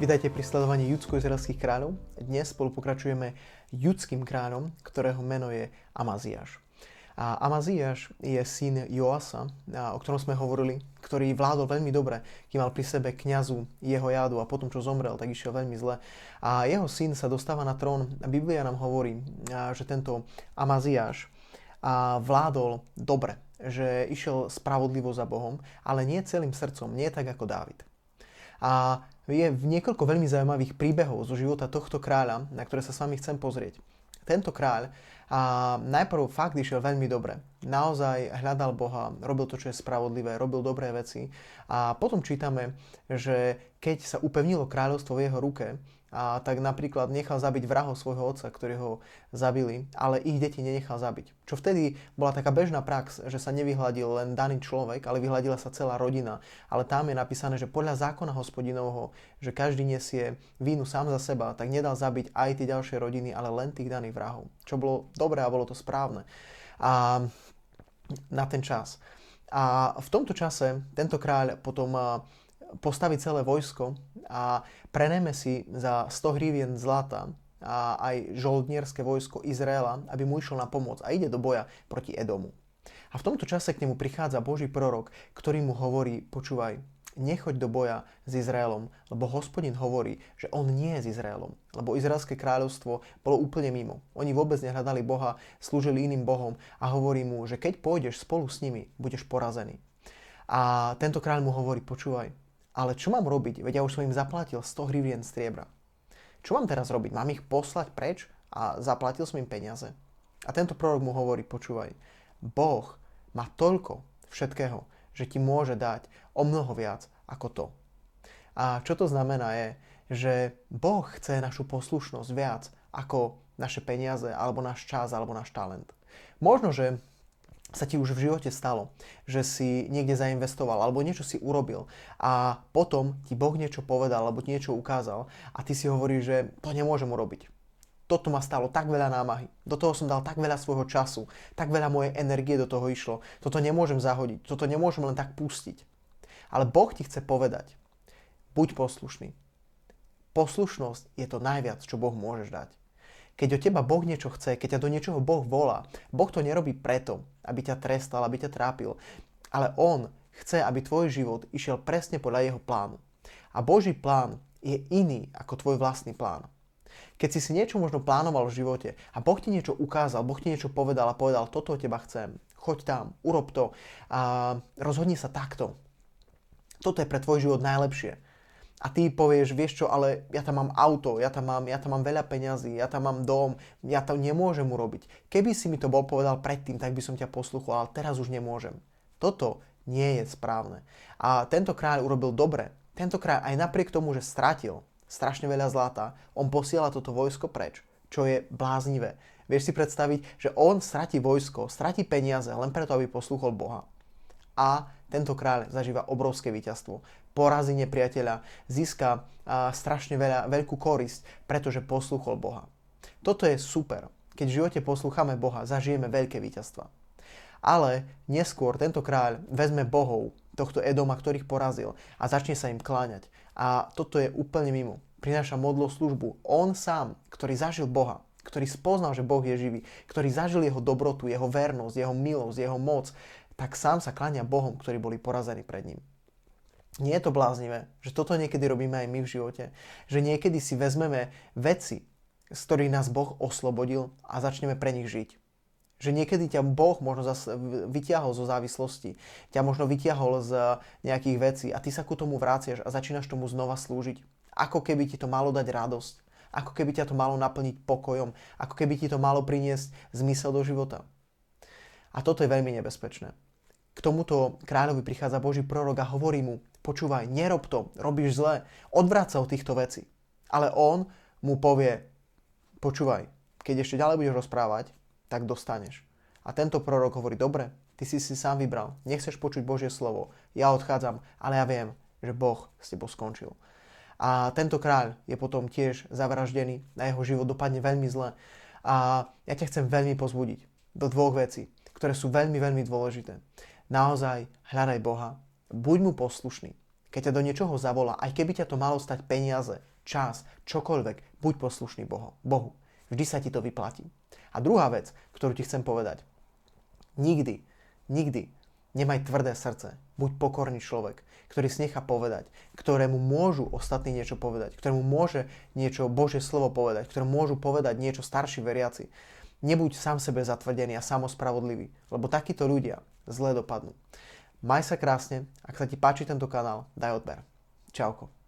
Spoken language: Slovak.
Vítajte pri sledovaní judsko-izraelských kráľov. Dnes spolu pokračujeme judským kráľom, ktorého meno je Amaziáš. A Amaziáš je syn Joasa, o ktorom sme hovorili, ktorý vládol veľmi dobre, kým mal pri sebe kňazu jeho jadu a potom, čo zomrel, tak išiel veľmi zle. A jeho syn sa dostáva na trón. Biblia nám hovorí, že tento Amaziáš vládol dobre, že išiel spravodlivo za Bohom, ale nie celým srdcom, nie tak ako Dávid. A je v niekoľko veľmi zaujímavých príbehov zo života tohto kráľa, na ktoré sa s vami chcem pozrieť. Tento kráľ a najprv fakt išiel veľmi dobre. Naozaj hľadal Boha, robil to, čo je spravodlivé, robil dobré veci. A potom čítame, že keď sa upevnilo kráľovstvo v jeho ruke, a tak napríklad nechal zabiť vrahov svojho otca, ktorí ho zabili, ale ich deti nenechal zabiť. Čo vtedy bola taká bežná prax, že sa nevyhľadil len daný človek, ale vyhľadila sa celá rodina. Ale tam je napísané, že podľa zákona hospodinovho, že každý nesie vínu sám za seba, tak nedal zabiť aj tie ďalšie rodiny, ale len tých daných vrahov. Čo bolo dobré a bolo to správne. A na ten čas. A v tomto čase tento kráľ potom postaví celé vojsko a preneme si za 100 hrivien zlata a aj žoldnierské vojsko Izraela, aby mu išlo na pomoc a ide do boja proti Edomu. A v tomto čase k nemu prichádza Boží prorok, ktorý mu hovorí, počúvaj, nechoď do boja s Izraelom, lebo hospodin hovorí, že on nie je s Izraelom, lebo Izraelské kráľovstvo bolo úplne mimo. Oni vôbec nehľadali Boha, slúžili iným Bohom a hovorí mu, že keď pôjdeš spolu s nimi, budeš porazený. A tento kráľ mu hovorí, počúvaj, ale čo mám robiť? Veď ja už som im zaplatil 100 hrivien striebra. Čo mám teraz robiť? Mám ich poslať preč a zaplatil som im peniaze? A tento prorok mu hovorí, počúvaj, Boh má toľko všetkého, že ti môže dať o mnoho viac ako to. A čo to znamená je, že Boh chce našu poslušnosť viac ako naše peniaze, alebo náš čas, alebo náš talent. Možno, že sa ti už v živote stalo, že si niekde zainvestoval alebo niečo si urobil a potom ti Boh niečo povedal alebo niečo ukázal a ty si hovoríš, že to nemôžem urobiť. Toto ma stalo tak veľa námahy, do toho som dal tak veľa svojho času, tak veľa mojej energie do toho išlo, toto nemôžem zahodiť, toto nemôžem len tak pustiť. Ale Boh ti chce povedať, buď poslušný. Poslušnosť je to najviac, čo Boh môžeš dať. Keď od teba Boh niečo chce, keď ťa do niečoho Boh volá, Boh to nerobí preto, aby ťa trestal, aby ťa trápil, ale On chce, aby tvoj život išiel presne podľa Jeho plánu. A Boží plán je iný ako tvoj vlastný plán. Keď si si niečo možno plánoval v živote a Boh ti niečo ukázal, Boh ti niečo povedal a povedal, toto teba chcem, choď tam, urob to a rozhodni sa takto. Toto je pre tvoj život najlepšie a ty povieš, vieš čo, ale ja tam mám auto, ja tam mám, ja tam mám veľa peňazí, ja tam mám dom, ja to nemôžem urobiť. Keby si mi to bol povedal predtým, tak by som ťa posluchol, ale teraz už nemôžem. Toto nie je správne. A tento kráľ urobil dobre. Tento kráľ aj napriek tomu, že stratil strašne veľa zlata, on posiela toto vojsko preč, čo je bláznivé. Vieš si predstaviť, že on stratí vojsko, stratí peniaze len preto, aby poslúchol Boha. A tento kráľ zažíva obrovské víťazstvo porazí nepriateľa, získa strašne veľa, veľkú korisť, pretože poslúchol Boha. Toto je super. Keď v živote poslúchame Boha, zažijeme veľké víťazstva. Ale neskôr tento kráľ vezme bohov tohto Edoma, ktorých porazil a začne sa im kláňať. A toto je úplne mimo. Prináša modlo službu. On sám, ktorý zažil Boha, ktorý spoznal, že Boh je živý, ktorý zažil jeho dobrotu, jeho vernosť, jeho milosť, jeho moc, tak sám sa kláňa Bohom, ktorí boli porazení pred ním. Nie je to bláznivé, že toto niekedy robíme aj my v živote. Že niekedy si vezmeme veci, z ktorých nás Boh oslobodil a začneme pre nich žiť. Že niekedy ťa Boh možno zase vyťahol zo závislosti, ťa možno vyťahol z nejakých vecí a ty sa ku tomu vráciaš a začínaš tomu znova slúžiť. Ako keby ti to malo dať radosť, ako keby ťa to malo naplniť pokojom, ako keby ti to malo priniesť zmysel do života. A toto je veľmi nebezpečné. K tomuto kráľovi prichádza Boží prorok a hovorí mu, počúvaj, nerob to, robíš zle, odvráť sa od týchto vecí. Ale on mu povie, počúvaj, keď ešte ďalej budeš rozprávať, tak dostaneš. A tento prorok hovorí, dobre, ty si si sám vybral, nechceš počuť Božie slovo, ja odchádzam, ale ja viem, že Boh s tebou skončil. A tento kráľ je potom tiež zavraždený a jeho život dopadne veľmi zle. A ja ťa chcem veľmi pozbudiť do dvoch vecí, ktoré sú veľmi, veľmi dôležité. Naozaj hľadaj Boha, buď mu poslušný. Keď ťa do niečoho zavolá, aj keby ťa to malo stať peniaze, čas, čokoľvek, buď poslušný Bohu. Bohu. Vždy sa ti to vyplatí. A druhá vec, ktorú ti chcem povedať. Nikdy, nikdy nemaj tvrdé srdce. Buď pokorný človek, ktorý si nechá povedať, ktorému môžu ostatní niečo povedať, ktorému môže niečo Božie slovo povedať, ktorému môžu povedať niečo starší veriaci. Nebuď sám sebe zatvrdený a samospravodlivý, lebo takíto ľudia zle dopadnú. Maj sa krásne, ak sa ti páči tento kanál, daj odber. Čauko.